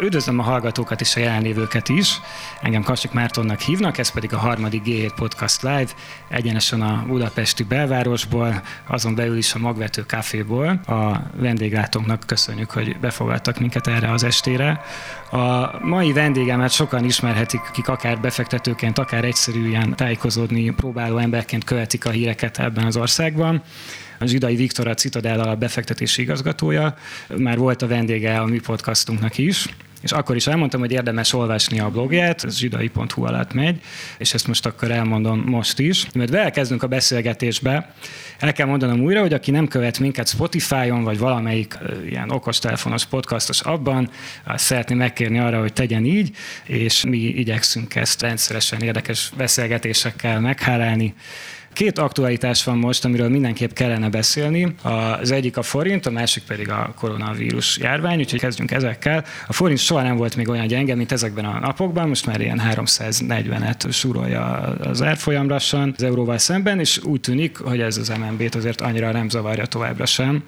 Üdvözlöm a hallgatókat és a jelenlévőket is. Engem Kassik Mártonnak hívnak, ez pedig a harmadik G7 Podcast Live, egyenesen a budapesti belvárosból, azon belül is a Magvető Caféból. A vendéglátóknak köszönjük, hogy befogadtak minket erre az estére. A mai vendégemet sokan ismerhetik, akik akár befektetőként, akár egyszerűen tájékozódni próbáló emberként követik a híreket ebben az országban Zsidai Viktor a Citadel a befektetési igazgatója, már volt a vendége a mi podcastunknak is, és akkor is elmondtam, hogy érdemes olvasni a blogját, ez zsidai.hu alatt megy, és ezt most akkor elmondom most is. Mert elkezdünk a beszélgetésbe, el kell mondanom újra, hogy aki nem követ minket Spotify-on, vagy valamelyik ilyen okostelefonos podcastos abban, azt szeretném megkérni arra, hogy tegyen így, és mi igyekszünk ezt rendszeresen érdekes beszélgetésekkel meghálálni. Két aktualitás van most, amiről mindenképp kellene beszélni. Az egyik a forint, a másik pedig a koronavírus járvány, úgyhogy kezdjünk ezekkel. A forint soha nem volt még olyan gyenge, mint ezekben a napokban, most már ilyen 340-et súrolja az árfolyam lassan az euróval szemben, és úgy tűnik, hogy ez az MNB-t azért annyira nem zavarja továbbra sem.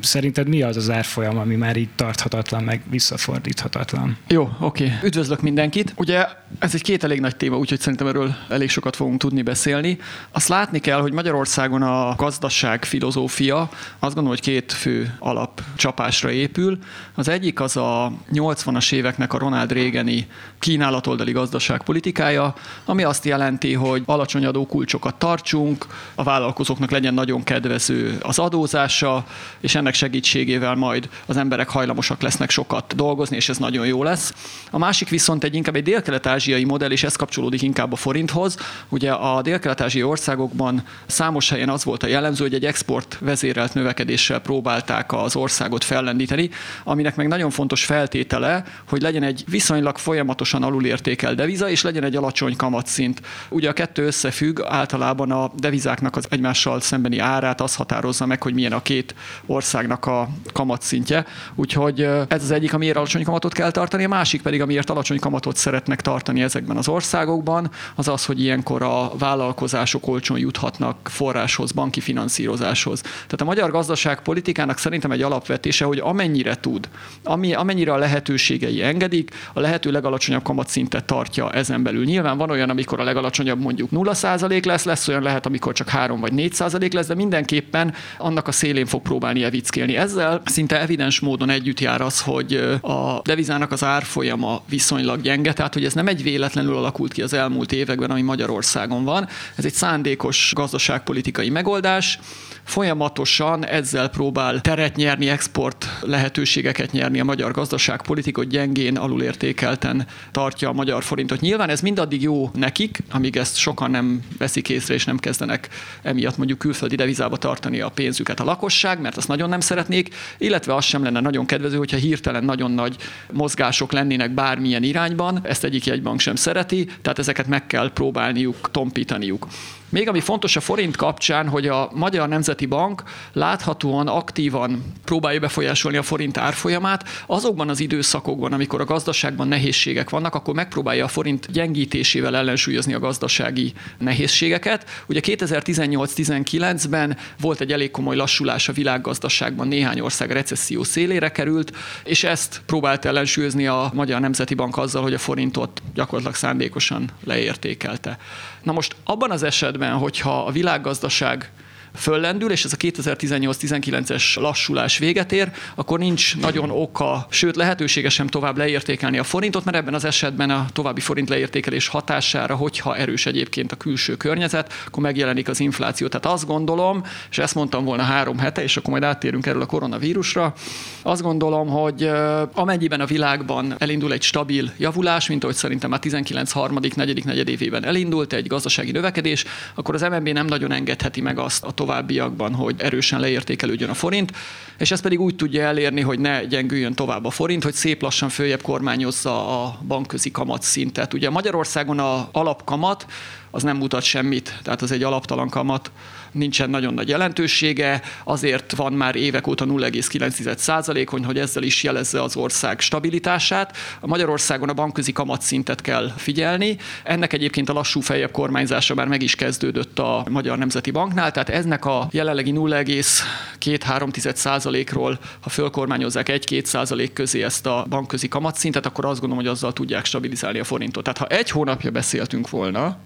Szerinted mi az az árfolyam, ami már így tarthatatlan, meg visszafordíthatatlan? Jó, oké. Okay. Üdvözlök mindenkit. Ugye ez egy két elég nagy téma, úgyhogy szerintem erről elég sokat fogunk tudni beszélni. Azt látni kell, hogy Magyarországon a gazdaság filozófia azt gondolom, hogy két fő alapcsapásra épül. Az egyik az a 80-as éveknek a Ronald Reagani kínálatoldali gazdaságpolitikája, ami azt jelenti, hogy alacsony adókulcsokat tartsunk, a vállalkozóknak legyen nagyon kedvező az adózása, és ennek segítségével majd az emberek hajlamosak lesznek sokat dolgozni, és ez nagyon jó lesz. A másik viszont egy inkább egy dél-kelet-ázsiai modell, és ez kapcsolódik inkább a forinthoz. Ugye a dél-kelet-ázsiai országokban számos helyen az volt a jellemző, hogy egy export vezérelt növekedéssel próbálták az országot fellendíteni, aminek meg nagyon fontos feltétele, hogy legyen egy viszonylag folyamatosan alulértékel deviza, és legyen egy alacsony kamatszint. Ugye a kettő összefügg, általában a devizáknak az egymással szembeni árát az határozza meg, hogy milyen a két országnak a kamatszintje. Úgyhogy ez az egyik, amiért alacsony kamatot kell tartani, a másik pedig, amiért alacsony kamatot szeretnek tartani ezekben az országokban, az az, hogy ilyenkor a vállalkozások olcsón juthatnak forráshoz, banki finanszírozáshoz. Tehát a magyar gazdaság politikának szerintem egy alapvetése, hogy amennyire tud, ami, amennyire a lehetőségei engedik, a lehető legalacsonyabb kamatszintet tartja ezen belül. Nyilván van olyan, amikor a legalacsonyabb mondjuk 0% lesz, lesz olyan lehet, amikor csak 3 vagy 4% lesz, de mindenképpen annak a szélén fog próbálni evickélni. Ezzel szinte evidens módon együtt jár az, hogy a devizának az árfolyama viszonylag gyenge, tehát hogy ez nem egy véletlenül alakult ki az elmúlt években, ami Magyarországon van. Ez egy szándékos gazdaságpolitikai megoldás, folyamatosan ezzel próbál teret nyerni, export lehetőségeket nyerni a magyar gazdaságpolitika, hogy gyengén, alulértékelten tartja a magyar forintot. Nyilván ez mindaddig jó nekik, amíg ezt sokan nem veszik észre, és nem kezdenek emiatt mondjuk külföldi devizába tartani a pénzüket a lakosság, mert azt nagyon nem szeretnék, illetve az sem lenne nagyon kedvező, hogyha hirtelen nagyon nagy mozgások lennének bármilyen irányban, ezt egyik jegybank sem szereti, tehát ezeket meg kell próbálniuk tompítaniuk. Még ami fontos a forint kapcsán, hogy a Magyar Nemzeti Bank láthatóan aktívan próbálja befolyásolni a forint árfolyamát. Azokban az időszakokban, amikor a gazdaságban nehézségek vannak, akkor megpróbálja a forint gyengítésével ellensúlyozni a gazdasági nehézségeket. Ugye 2018-19-ben volt egy elég komoly lassulás a világgazdaságban, néhány ország recesszió szélére került, és ezt próbált ellensúlyozni a Magyar Nemzeti Bank azzal, hogy a forintot gyakorlatilag szándékosan leértékelte. Na most abban az esetben, hogyha a világgazdaság föllendül, és ez a 2018-19-es lassulás véget ér, akkor nincs nagyon oka, sőt lehetősége sem tovább leértékelni a forintot, mert ebben az esetben a további forint leértékelés hatására, hogyha erős egyébként a külső környezet, akkor megjelenik az infláció. Tehát azt gondolom, és ezt mondtam volna három hete, és akkor majd áttérünk erről a koronavírusra, azt gondolom, hogy amennyiben a világban elindul egy stabil javulás, mint ahogy szerintem a 19 harmadik, negyedik negyedévében elindult egy gazdasági növekedés, akkor az MNB nem nagyon engedheti meg azt a továbbiakban, hogy erősen leértékelődjön a forint, és ezt pedig úgy tudja elérni, hogy ne gyengüljön tovább a forint, hogy szép lassan följebb kormányozza a bankközi kamatszintet. Ugye Magyarországon a alapkamat az nem mutat semmit, tehát az egy alaptalan kamat, nincsen nagyon nagy jelentősége, azért van már évek óta 0,9% hogy ezzel is jelezze az ország stabilitását. A Magyarországon a bankközi kamatszintet kell figyelni. Ennek egyébként a lassú fejebb kormányzása már meg is kezdődött a Magyar Nemzeti Banknál, tehát eznek a jelenlegi 0,2-3 ról ha fölkormányozzák 1-2% közé ezt a bankközi kamatszintet, akkor azt gondolom, hogy azzal tudják stabilizálni a forintot. Tehát ha egy hónapja beszéltünk volna,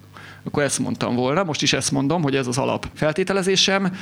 akkor ezt mondtam volna, most is ezt mondom, hogy ez az alap feltételezésem.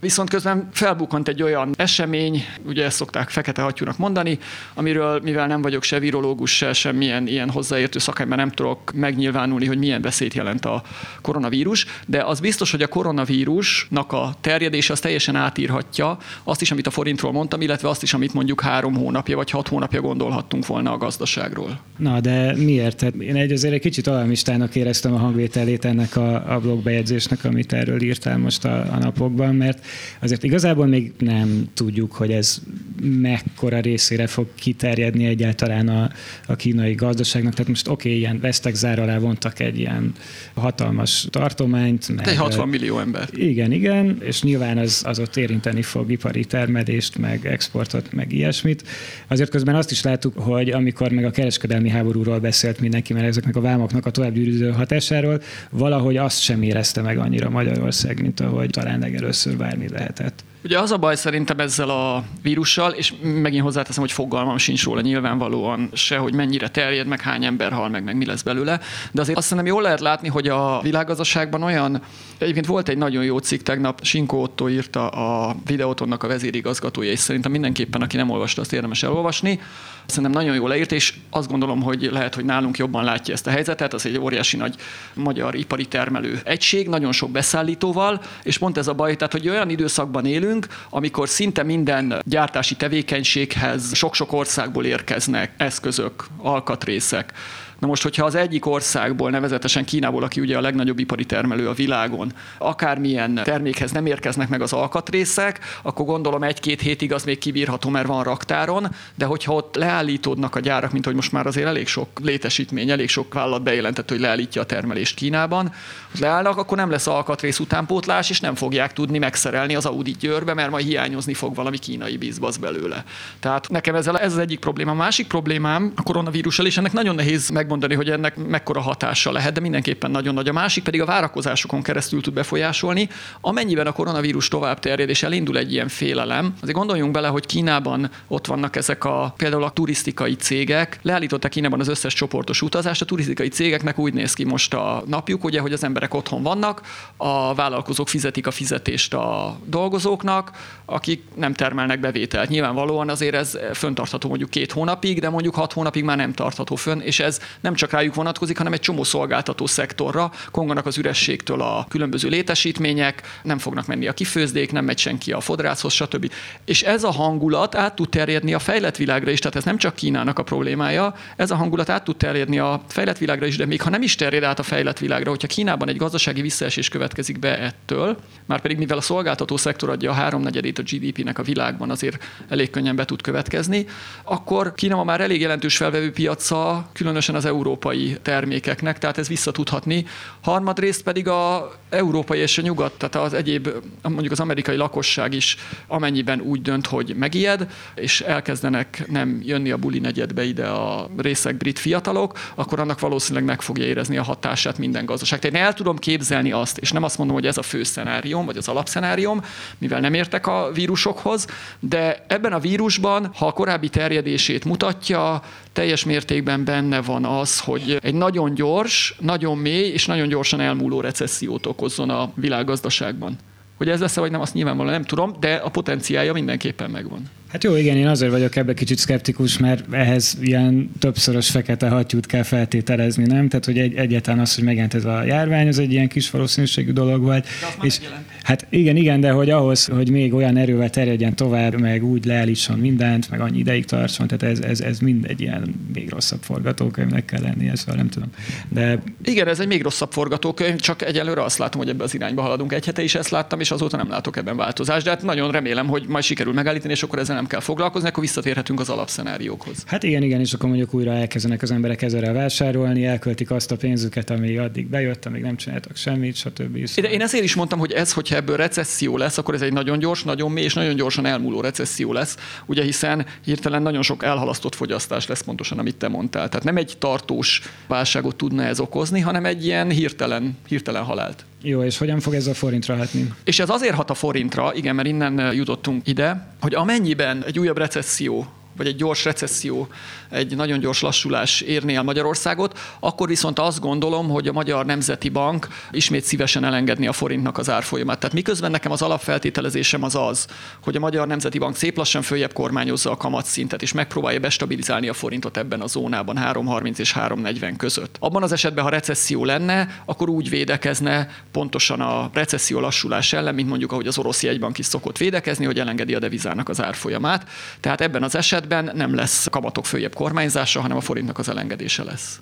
Viszont közben felbukkant egy olyan esemény, ugye ezt szokták fekete hattyúnak mondani, amiről, mivel nem vagyok se virológus, se semmilyen ilyen hozzáértő szakember, nem tudok megnyilvánulni, hogy milyen veszélyt jelent a koronavírus, de az biztos, hogy a koronavírusnak a terjedése az teljesen átírhatja azt is, amit a forintról mondtam, illetve azt is, amit mondjuk három hónapja vagy hat hónapja gondolhattunk volna a gazdaságról. Na, de miért? Tehát én egy azért egy kicsit alarmistának éreztem a hangvételét ennek a, a blogbejegyzésnek, amit erről írtál most a, a napokban, mert azért igazából még nem tudjuk, hogy ez mekkora részére fog kiterjedni egyáltalán a, a kínai gazdaságnak. Tehát most oké, okay, ilyen vesztek zár alá vontak egy ilyen hatalmas tartományt. Meg, egy 60 millió ember. Igen, igen, és nyilván az, az ott érinteni fog ipari termelést, meg exportot, meg ilyesmit. Azért közben azt is láttuk, hogy amikor meg a kereskedelmi háborúról beszélt mindenki, mert ezeknek a vámoknak a továbbgyűrűző hatásáról, valahogy azt sem érezte meg annyira Magyarország, mint ahogy talán legelőször várni lehetett. Ugye az a baj szerintem ezzel a vírussal, és megint hozzáteszem, hogy fogalmam sincs róla nyilvánvalóan se, hogy mennyire terjed, meg hány ember hal meg, meg mi lesz belőle, de azért azt szerintem jól lehet látni, hogy a világgazdaságban olyan, egyébként volt egy nagyon jó cikk tegnap, Sinkó Otto írta a videótonnak a vezérigazgatója, és szerintem mindenképpen, aki nem olvasta, azt érdemes elolvasni, Szerintem nagyon jól leírt, és azt gondolom, hogy lehet, hogy nálunk jobban látja ezt a helyzetet. Az egy óriási nagy magyar ipari termelő egység, nagyon sok beszállítóval, és pont ez a baj, tehát hogy olyan időszakban élünk, amikor szinte minden gyártási tevékenységhez sok-sok országból érkeznek eszközök, alkatrészek, Na most, hogyha az egyik országból, nevezetesen Kínából, aki ugye a legnagyobb ipari termelő a világon, akármilyen termékhez nem érkeznek meg az alkatrészek, akkor gondolom egy-két hétig az még kibírható, mert van raktáron, de hogyha ott leállítódnak a gyárak, mint hogy most már azért elég sok létesítmény, elég sok vállalat bejelentett, hogy leállítja a termelést Kínában, leállnak, akkor nem lesz alkatrész utánpótlás, és nem fogják tudni megszerelni az Audi győrbe, mert majd hiányozni fog valami kínai bizbasz belőle. Tehát nekem ezzel ez az egyik probléma. A másik problémám a koronavírussal, és ennek nagyon nehéz meg megmondani, hogy ennek mekkora hatása lehet, de mindenképpen nagyon nagy. A másik pedig a várakozásokon keresztül tud befolyásolni. Amennyiben a koronavírus tovább terjed és elindul egy ilyen félelem, azért gondoljunk bele, hogy Kínában ott vannak ezek a például a turisztikai cégek, leállították Kínában az összes csoportos utazást, a turisztikai cégeknek úgy néz ki most a napjuk, ugye, hogy az emberek otthon vannak, a vállalkozók fizetik a fizetést a dolgozóknak, akik nem termelnek bevételt. Nyilvánvalóan azért ez föntartható mondjuk két hónapig, de mondjuk hat hónapig már nem tartható fönn, és ez nem csak rájuk vonatkozik, hanem egy csomó szolgáltató szektorra. Konganak az ürességtől a különböző létesítmények, nem fognak menni a kifőzdék, nem megy senki a fodrászhoz, stb. És ez a hangulat át tud terjedni a fejlett világra is, tehát ez nem csak Kínának a problémája, ez a hangulat át tud terjedni a fejlett világra is, de még ha nem is terjed át a fejlett világra, hogyha Kínában egy gazdasági visszaesés következik be ettől, már pedig mivel a szolgáltató szektor adja a háromnegyedét a GDP-nek a világban, azért elég könnyen be tud következni, akkor Kína ma már elég jelentős felvevő piaca, különösen az európai termékeknek, tehát ez visszatudhatni. Harmadrészt pedig a európai és a nyugat, tehát az egyéb, mondjuk az amerikai lakosság is amennyiben úgy dönt, hogy megijed, és elkezdenek nem jönni a buli negyedbe ide a részek brit fiatalok, akkor annak valószínűleg meg fogja érezni a hatását minden gazdaság. Tehát én el tudom képzelni azt, és nem azt mondom, hogy ez a fő szenárium, vagy az alapszenárium, mivel nem értek a vírusokhoz, de ebben a vírusban, ha a korábbi terjedését mutatja, teljes mértékben benne van az, hogy egy nagyon gyors, nagyon mély és nagyon gyorsan elmúló recessziót okozzon a világgazdaságban. Hogy ez lesz vagy nem, azt nyilvánvalóan nem tudom, de a potenciálja mindenképpen megvan. Hát jó, igen, én azért vagyok ebbe kicsit szkeptikus, mert ehhez ilyen többszörös fekete hattyút kell feltételezni, nem? Tehát, hogy egy, egyáltalán az, hogy megjelent ez a járvány, az egy ilyen kis valószínűségű dolog volt. És, hát igen, igen, de hogy ahhoz, hogy még olyan erővel terjedjen tovább, meg úgy leállítson mindent, meg annyi ideig tartson, tehát ez, ez, ez mind egy ilyen még rosszabb forgatókönyvnek kell lennie, szóval nem tudom. De... Igen, ez egy még rosszabb forgatókönyv, csak egyelőre azt látom, hogy ebbe az irányba haladunk. Egy hete is ezt láttam, és azóta nem látok ebben változást, de hát nagyon remélem, hogy majd sikerül megállítani, és akkor ezen nem kell foglalkozni, akkor visszatérhetünk az alapszenáriókhoz. Hát igen, igen, és akkor mondjuk újra elkezdenek az emberek ezerrel vásárolni, elköltik azt a pénzüket, ami addig bejött, amíg nem csináltak semmit, stb. Szóval... Én ezért is mondtam, hogy ez, hogyha ebből recesszió lesz, akkor ez egy nagyon gyors, nagyon mély és nagyon gyorsan elmúló recesszió lesz, ugye hiszen hirtelen nagyon sok elhalasztott fogyasztás lesz pontosan, amit te mondtál. Tehát nem egy tartós válságot tudna ez okozni, hanem egy ilyen hirtelen, hirtelen halált. Jó, és hogyan fog ez a forintra hatni? És ez azért hat a forintra, igen, mert innen jutottunk ide, hogy amennyiben egy újabb recesszió vagy egy gyors recesszió, egy nagyon gyors lassulás érné el Magyarországot, akkor viszont azt gondolom, hogy a Magyar Nemzeti Bank ismét szívesen elengedni a forintnak az árfolyamát. Tehát miközben nekem az alapfeltételezésem az az, hogy a Magyar Nemzeti Bank szép lassan följebb kormányozza a kamatszintet, és megpróbálja bestabilizálni a forintot ebben a zónában 3,30 és 3,40 között. Abban az esetben, ha recesszió lenne, akkor úgy védekezne pontosan a recesszió lassulás ellen, mint mondjuk ahogy az orosz jegybank is szokott védekezni, hogy elengedi a devizának az árfolyamát. Tehát ebben az esetben esetben nem lesz kamatok följebb kormányzása, hanem a forintnak az elengedése lesz.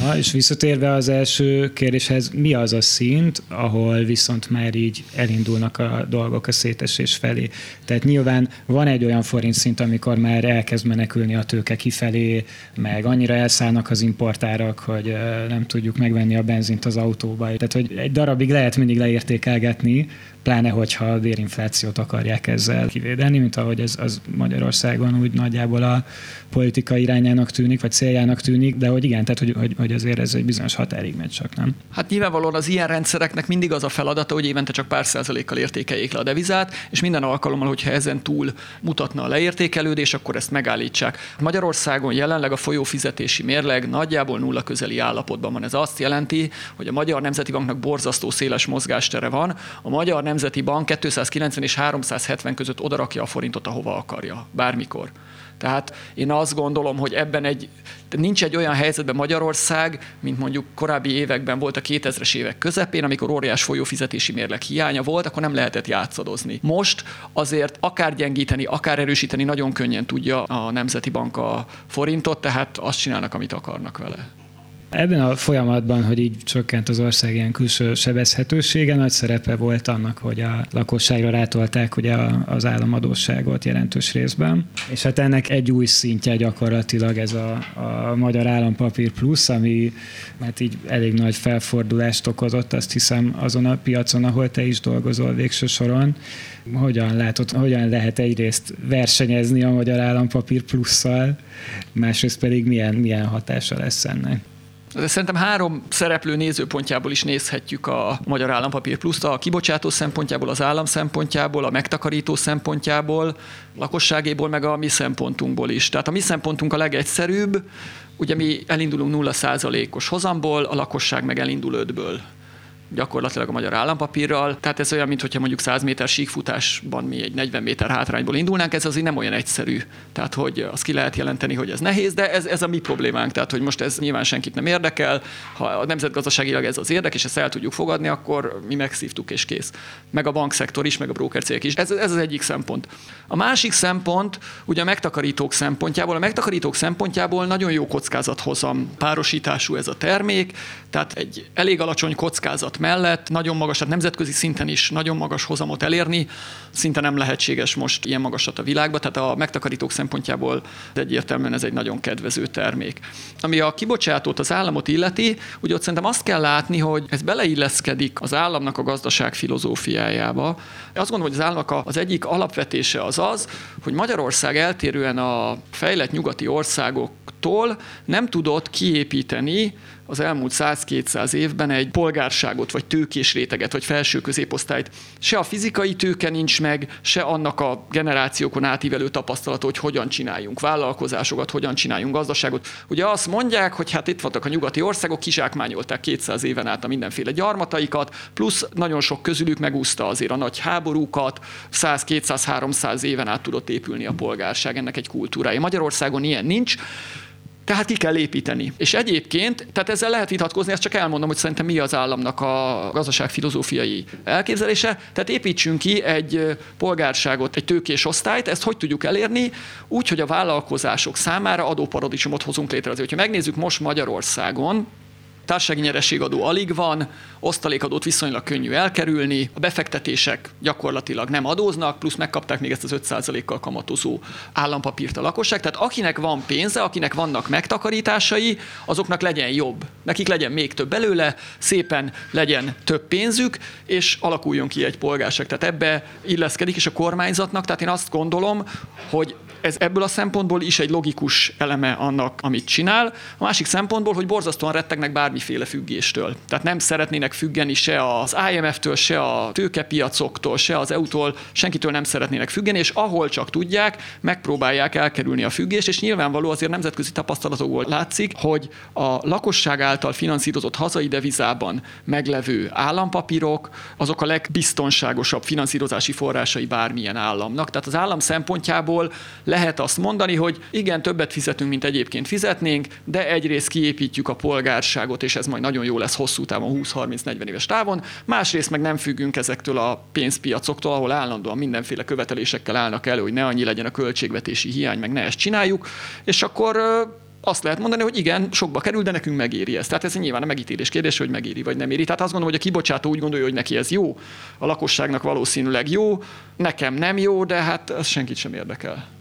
Aha, és visszatérve az első kérdéshez, mi az a szint, ahol viszont már így elindulnak a dolgok a szétesés felé? Tehát nyilván van egy olyan forint szint, amikor már elkezd menekülni a tőke kifelé, meg annyira elszállnak az importárak, hogy nem tudjuk megvenni a benzint az autóba. Tehát, hogy egy darabig lehet mindig leértékelgetni, pláne hogyha a bérinflációt akarják ezzel kivédeni, mint ahogy ez az Magyarországon úgy nagyjából a politika irányának tűnik, vagy céljának tűnik, de hogy igen, tehát hogy, hogy, hogy azért ez egy bizonyos határig megy csak, nem? Hát nyilvánvalóan az ilyen rendszereknek mindig az a feladata, hogy évente csak pár százalékkal értékeljék le a devizát, és minden alkalommal, hogyha ezen túl mutatna a leértékelődés, akkor ezt megállítsák. Magyarországon jelenleg a folyófizetési mérleg nagyjából nulla közeli állapotban van. Ez azt jelenti, hogy a Magyar Nemzeti Banknak borzasztó széles mozgástere van. A Magyar Nemzeti Bank 290 és 370 között odarakja a forintot, ahova akarja, bármikor. Tehát én azt gondolom, hogy ebben egy, nincs egy olyan helyzetben Magyarország, mint mondjuk korábbi években volt a 2000-es évek közepén, amikor óriás folyófizetési mérleg hiánya volt, akkor nem lehetett játszadozni. Most azért akár gyengíteni, akár erősíteni nagyon könnyen tudja a Nemzeti Bank a forintot, tehát azt csinálnak, amit akarnak vele. Ebben a folyamatban, hogy így csökkent az ország ilyen külső sebezhetősége, nagy szerepe volt annak, hogy a lakosságra rátolták ugye az államadóságot jelentős részben. És hát ennek egy új szintje gyakorlatilag ez a, a Magyar Állampapír Plusz, ami hát így elég nagy felfordulást okozott, azt hiszem azon a piacon, ahol te is dolgozol végső soron. Hogyan látod, hogyan lehet egyrészt versenyezni a Magyar Állampapír Plusszal, másrészt pedig milyen, milyen hatása lesz ennek? Szerintem három szereplő nézőpontjából is nézhetjük a Magyar Állampapír Pluszt, a kibocsátó szempontjából, az állam szempontjából, a megtakarító szempontjából, lakosságéból, meg a mi szempontunkból is. Tehát a mi szempontunk a legegyszerűbb, ugye mi elindulunk 0%-os hozamból, a lakosság meg elindul 5-ből gyakorlatilag a magyar állampapírral. Tehát ez olyan, mintha mondjuk 100 méter síkfutásban mi egy 40 méter hátrányból indulnánk, ez azért nem olyan egyszerű. Tehát, hogy azt ki lehet jelenteni, hogy ez nehéz, de ez, ez a mi problémánk. Tehát, hogy most ez nyilván senkit nem érdekel. Ha a nemzetgazdaságilag ez az érdek, és ezt el tudjuk fogadni, akkor mi megszívtuk és kész. Meg a bankszektor is, meg a broker cégek is. Ez, ez az egyik szempont. A másik szempont, ugye a megtakarítók szempontjából. A megtakarítók szempontjából nagyon jó kockázathozam párosítású ez a termék, tehát egy elég alacsony kockázat mellett nagyon magas, tehát nemzetközi szinten is nagyon magas hozamot elérni, szinte nem lehetséges most ilyen magasat a világban, tehát a megtakarítók szempontjából egyértelműen ez egy nagyon kedvező termék. Ami a kibocsátót, az államot illeti, ugye ott szerintem azt kell látni, hogy ez beleilleszkedik az államnak a gazdaság filozófiájába. Azt gondolom, hogy az államnak az egyik alapvetése az az, hogy Magyarország eltérően a fejlett nyugati országoktól nem tudott kiépíteni az elmúlt 100-200 évben egy polgárságot, vagy tőkés réteget, vagy felső középosztályt. Se a fizikai tőke nincs meg, se annak a generációkon átívelő tapasztalat, hogy hogyan csináljunk vállalkozásokat, hogyan csináljunk gazdaságot. Ugye azt mondják, hogy hát itt vannak a nyugati országok, kizsákmányolták 200 éven át a mindenféle gyarmataikat, plusz nagyon sok közülük megúszta azért a nagy háborúkat, 100-200-300 éven át tudott épülni a polgárság, ennek egy kultúrája. Magyarországon ilyen nincs. Tehát ki kell építeni. És egyébként, tehát ezzel lehet vitatkozni, ezt csak elmondom, hogy szerintem mi az államnak a gazdaságfilozófiai elképzelése. Tehát építsünk ki egy polgárságot, egy tőkés osztályt, ezt hogy tudjuk elérni? Úgy, hogy a vállalkozások számára adóparadicsomot hozunk létre. Azért, hogyha megnézzük most Magyarországon, társasági nyerességadó alig van, osztalékadót viszonylag könnyű elkerülni, a befektetések gyakorlatilag nem adóznak, plusz megkapták még ezt az 5%-kal kamatozó állampapírt a lakosság. Tehát akinek van pénze, akinek vannak megtakarításai, azoknak legyen jobb. Nekik legyen még több belőle, szépen legyen több pénzük, és alakuljon ki egy polgárság. Tehát ebbe illeszkedik, és a kormányzatnak, tehát én azt gondolom, hogy ez ebből a szempontból is egy logikus eleme annak, amit csinál. A másik szempontból, hogy borzasztóan rettegnek bármiféle függéstől. Tehát nem szeretnének függeni se az IMF-től, se a tőkepiacoktól, se az EU-tól, senkitől nem szeretnének függeni, és ahol csak tudják, megpróbálják elkerülni a függést, és nyilvánvaló azért nemzetközi tapasztalatokból látszik, hogy a lakosság által finanszírozott hazai devizában meglevő állampapírok, azok a legbiztonságosabb finanszírozási forrásai bármilyen államnak. Tehát az állam szempontjából lehet azt mondani, hogy igen, többet fizetünk, mint egyébként fizetnénk, de egyrészt kiépítjük a polgárságot, és ez majd nagyon jó lesz hosszú távon, 20-30-40 éves távon, másrészt meg nem függünk ezektől a pénzpiacoktól, ahol állandóan mindenféle követelésekkel állnak elő, hogy ne annyi legyen a költségvetési hiány, meg ne ezt csináljuk, és akkor azt lehet mondani, hogy igen, sokba kerül, de nekünk megéri ez. Tehát ez nyilván a megítélés kérdése, hogy megéri vagy nem éri. Tehát azt gondolom, hogy a kibocsátó úgy gondolja, hogy neki ez jó, a lakosságnak valószínűleg jó, nekem nem jó, de hát ez senkit sem érdekel.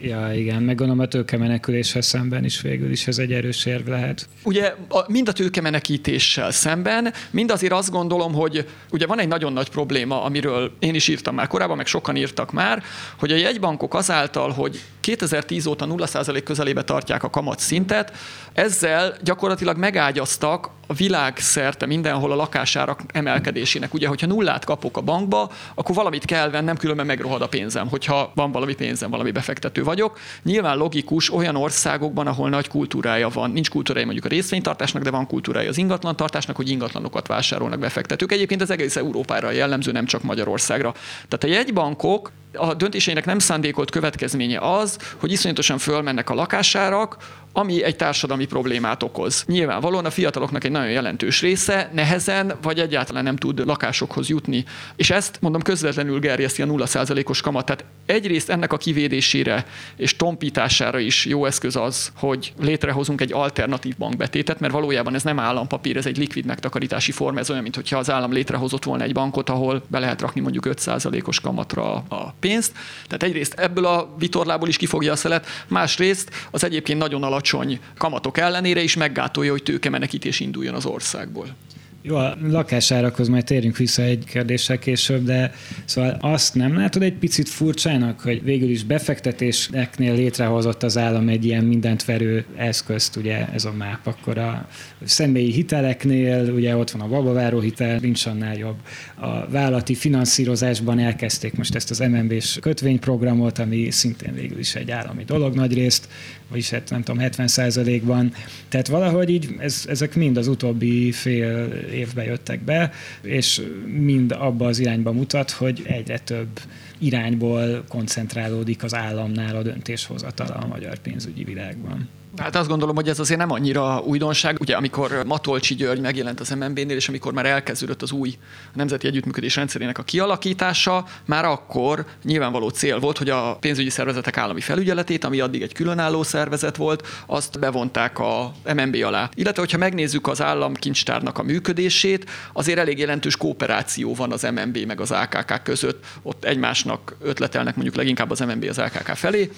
Ja, igen, meg gondolom a tőkemeneküléshez szemben is végül is ez egy erős érv lehet. Ugye a, mind a tőkemenekítéssel szemben, mind azért azt gondolom, hogy ugye van egy nagyon nagy probléma, amiről én is írtam már korábban, meg sokan írtak már, hogy a jegybankok azáltal, hogy 2010 óta 0% közelébe tartják a kamat szintet, ezzel gyakorlatilag megágyaztak a világ szerte mindenhol a lakásárak emelkedésének. Ugye, hogyha nullát kapok a bankba, akkor valamit kell vennem, különben megrohad a pénzem, hogyha van valami pénzem, valami befektető vagyok. Nyilván logikus olyan országokban, ahol nagy kultúrája van, nincs kultúrája mondjuk a részvénytartásnak, de van kultúrája az ingatlantartásnak, hogy ingatlanokat vásárolnak befektetők. Egyébként ez egész Európára jellemző, nem csak Magyarországra. Tehát a jegybankok a döntéseinek nem szándékolt következménye az, hogy iszonyatosan fölmennek a lakásárak, ami egy társadalmi problémát okoz. Nyilvánvalóan a fiataloknak egy nagyon jelentős része nehezen vagy egyáltalán nem tud lakásokhoz jutni. És ezt mondom közvetlenül gerjeszti a 0%-os kamat. Tehát egyrészt ennek a kivédésére és tompítására is jó eszköz az, hogy létrehozunk egy alternatív bankbetétet, mert valójában ez nem állampapír, ez egy likvid megtakarítási forma, ez olyan, mintha az állam létrehozott volna egy bankot, ahol be lehet rakni mondjuk 5%-os kamatra a pénzt. Tehát egyrészt ebből a vitorlából is kifogja a szelet, másrészt az egyébként nagyon alacsony kamatok ellenére is meggátolja, hogy tőkemenekítés induljon az országból. Jó, a lakásárakhoz majd térjünk vissza egy kérdéssel később, de szóval azt nem látod egy picit furcsának, hogy végül is befektetéseknél létrehozott az állam egy ilyen mindent verő eszközt, ugye ez a máp, akkor a személyi hiteleknél, ugye ott van a babaváró hitel, nincs annál jobb. A vállalati finanszírozásban elkezdték most ezt az MNB-s kötvényprogramot, ami szintén végül is egy állami dolog nagy részt, vagyis hát nem tudom, 70% ban Tehát valahogy így ez, ezek mind az utóbbi fél évben jöttek be, és mind abba az irányba mutat, hogy egyre több irányból koncentrálódik az államnál a döntéshozatala a magyar pénzügyi világban. Hát azt gondolom, hogy ez azért nem annyira újdonság. Ugye amikor Matolcsi György megjelent az MNB-nél, és amikor már elkezdődött az új Nemzeti Együttműködés rendszerének a kialakítása, már akkor nyilvánvaló cél volt, hogy a pénzügyi szervezetek állami felügyeletét, ami addig egy különálló szervezet volt, azt bevonták a MNB alá. Illetve, hogyha megnézzük az államkincstárnak a működését, azért elég jelentős kooperáció van az MNB meg az AKK között. Ott egymásnak ötletelnek mondjuk leginkább az MNB az AKK felé,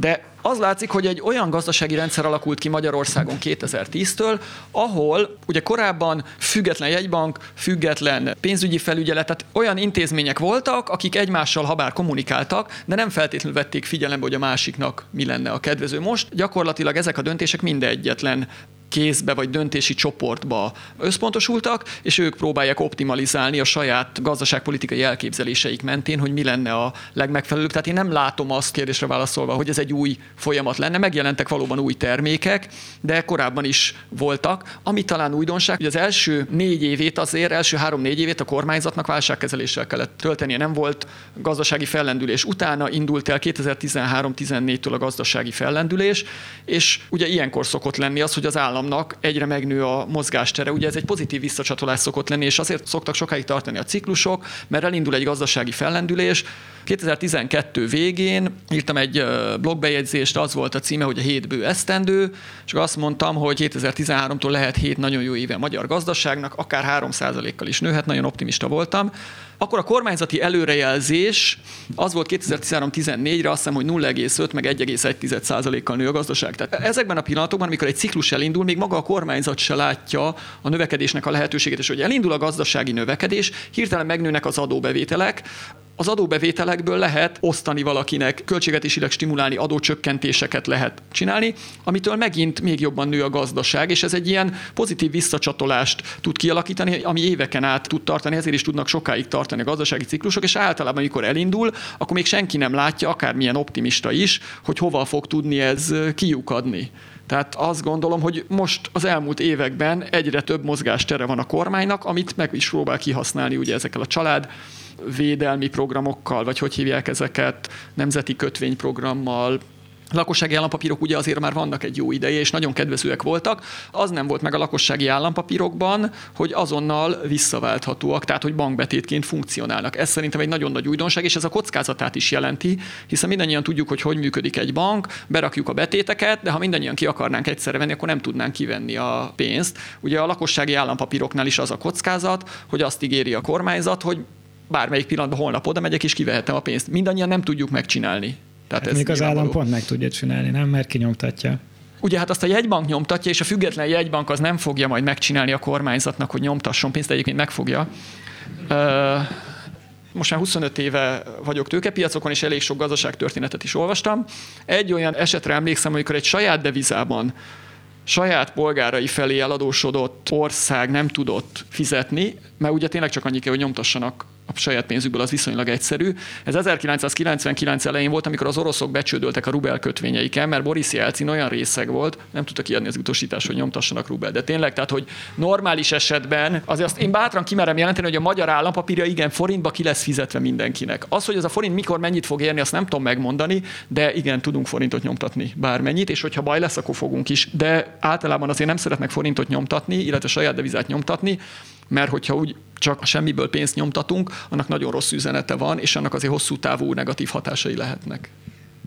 de az látszik, hogy egy olyan gazdasági rendszer alakult ki Magyarországon 2010-től, ahol ugye korábban független jegybank, független pénzügyi felügyelet, tehát olyan intézmények voltak, akik egymással habár kommunikáltak, de nem feltétlenül vették figyelembe, hogy a másiknak mi lenne a kedvező. Most gyakorlatilag ezek a döntések mind egyetlen kézbe vagy döntési csoportba összpontosultak, és ők próbálják optimalizálni a saját gazdaságpolitikai elképzeléseik mentén, hogy mi lenne a legmegfelelőbb. Tehát én nem látom azt kérdésre válaszolva, hogy ez egy új folyamat lenne. Megjelentek valóban új termékek, de korábban is voltak. Ami talán újdonság, hogy az első négy évét azért, első három-négy évét a kormányzatnak válságkezeléssel kellett töltenie. Nem volt gazdasági fellendülés. Utána indult el 2013-14-től a gazdasági fellendülés, és ugye ilyenkor szokott lenni az, hogy az állam államnak egyre megnő a mozgástere. Ugye ez egy pozitív visszacsatolás szokott lenni, és azért szoktak sokáig tartani a ciklusok, mert elindul egy gazdasági fellendülés. 2012 végén írtam egy blogbejegyzést, az volt a címe, hogy a hét bő esztendő, és azt mondtam, hogy 2013-tól lehet hét nagyon jó éve a magyar gazdaságnak, akár 3%-kal is nőhet, nagyon optimista voltam. Akkor a kormányzati előrejelzés az volt 2013-14-re, azt hiszem, hogy 0,5 meg 1,1%-kal nő a gazdaság. Tehát ezekben a pillanatokban, amikor egy ciklus elindul, még maga a kormányzat se látja a növekedésnek a lehetőségét, és hogy elindul a gazdasági növekedés, hirtelen megnőnek az adóbevételek, az adóbevételekből lehet osztani valakinek, költségvetésileg stimulálni, adócsökkentéseket lehet csinálni, amitől megint még jobban nő a gazdaság, és ez egy ilyen pozitív visszacsatolást tud kialakítani, ami éveken át tud tartani, ezért is tudnak sokáig tartani a gazdasági ciklusok, és általában, amikor elindul, akkor még senki nem látja, akármilyen optimista is, hogy hova fog tudni ez kiukadni. Tehát azt gondolom, hogy most az elmúlt években egyre több mozgástere van a kormánynak, amit meg is próbál kihasználni ugye ezekkel a család védelmi programokkal, vagy hogy hívják ezeket, nemzeti kötvényprogrammal, lakossági állampapírok ugye azért már vannak egy jó ideje, és nagyon kedvezőek voltak. Az nem volt meg a lakossági állampapírokban, hogy azonnal visszaválthatóak, tehát hogy bankbetétként funkcionálnak. Ez szerintem egy nagyon nagy újdonság, és ez a kockázatát is jelenti, hiszen mindannyian tudjuk, hogy hogy működik egy bank, berakjuk a betéteket, de ha mindannyian ki akarnánk egyszerre venni, akkor nem tudnánk kivenni a pénzt. Ugye a lakossági állampapíroknál is az a kockázat, hogy azt ígéri a kormányzat, hogy bármelyik pillanatban holnap oda megyek, és kivehetem a pénzt. Mindannyian nem tudjuk megcsinálni. Tehát hát ez még az állam pont meg tudja csinálni, nem? Mert kinyomtatja. Ugye hát azt a jegybank nyomtatja, és a független jegybank az nem fogja majd megcsinálni a kormányzatnak, hogy nyomtasson pénzt, de egyébként megfogja. Most már 25 éve vagyok tőkepiacokon, és elég sok gazdaságtörténetet is olvastam. Egy olyan esetre emlékszem, amikor egy saját devizában saját polgárai felé eladósodott ország nem tudott fizetni, mert ugye tényleg csak annyi kell, hogy nyomtassanak a saját pénzükből az viszonylag egyszerű. Ez 1999 elején volt, amikor az oroszok becsődöltek a rubel kötvényeiken, mert Boris Jelcin olyan részeg volt, nem tudta kiadni az utasítás, hogy nyomtassanak rubel. De tényleg, tehát, hogy normális esetben, azért azt én bátran kimerem jelenteni, hogy a magyar állampapírja igen forintba ki lesz fizetve mindenkinek. Az, hogy ez a forint mikor mennyit fog érni, azt nem tudom megmondani, de igen, tudunk forintot nyomtatni bármennyit, és hogyha baj lesz, akkor fogunk is. De általában azért nem szeretnek forintot nyomtatni, illetve saját devizát nyomtatni, mert hogyha úgy csak semmiből pénzt nyomtatunk, annak nagyon rossz üzenete van, és annak azért hosszú távú negatív hatásai lehetnek.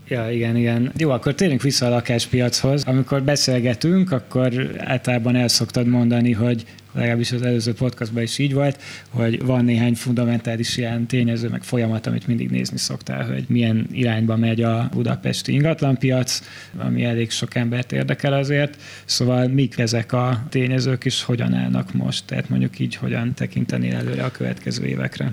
Ja, igen, igen. Jó, akkor térjünk vissza a lakáspiachoz. Amikor beszélgetünk, akkor általában el szoktad mondani, hogy legalábbis az előző podcastban is így volt, hogy van néhány fundamentális ilyen tényező, meg folyamat, amit mindig nézni szoktál, hogy milyen irányba megy a budapesti ingatlanpiac, ami elég sok embert érdekel azért. Szóval mik ezek a tényezők, és hogyan állnak most? Tehát mondjuk így, hogyan tekinteni előre a következő évekre?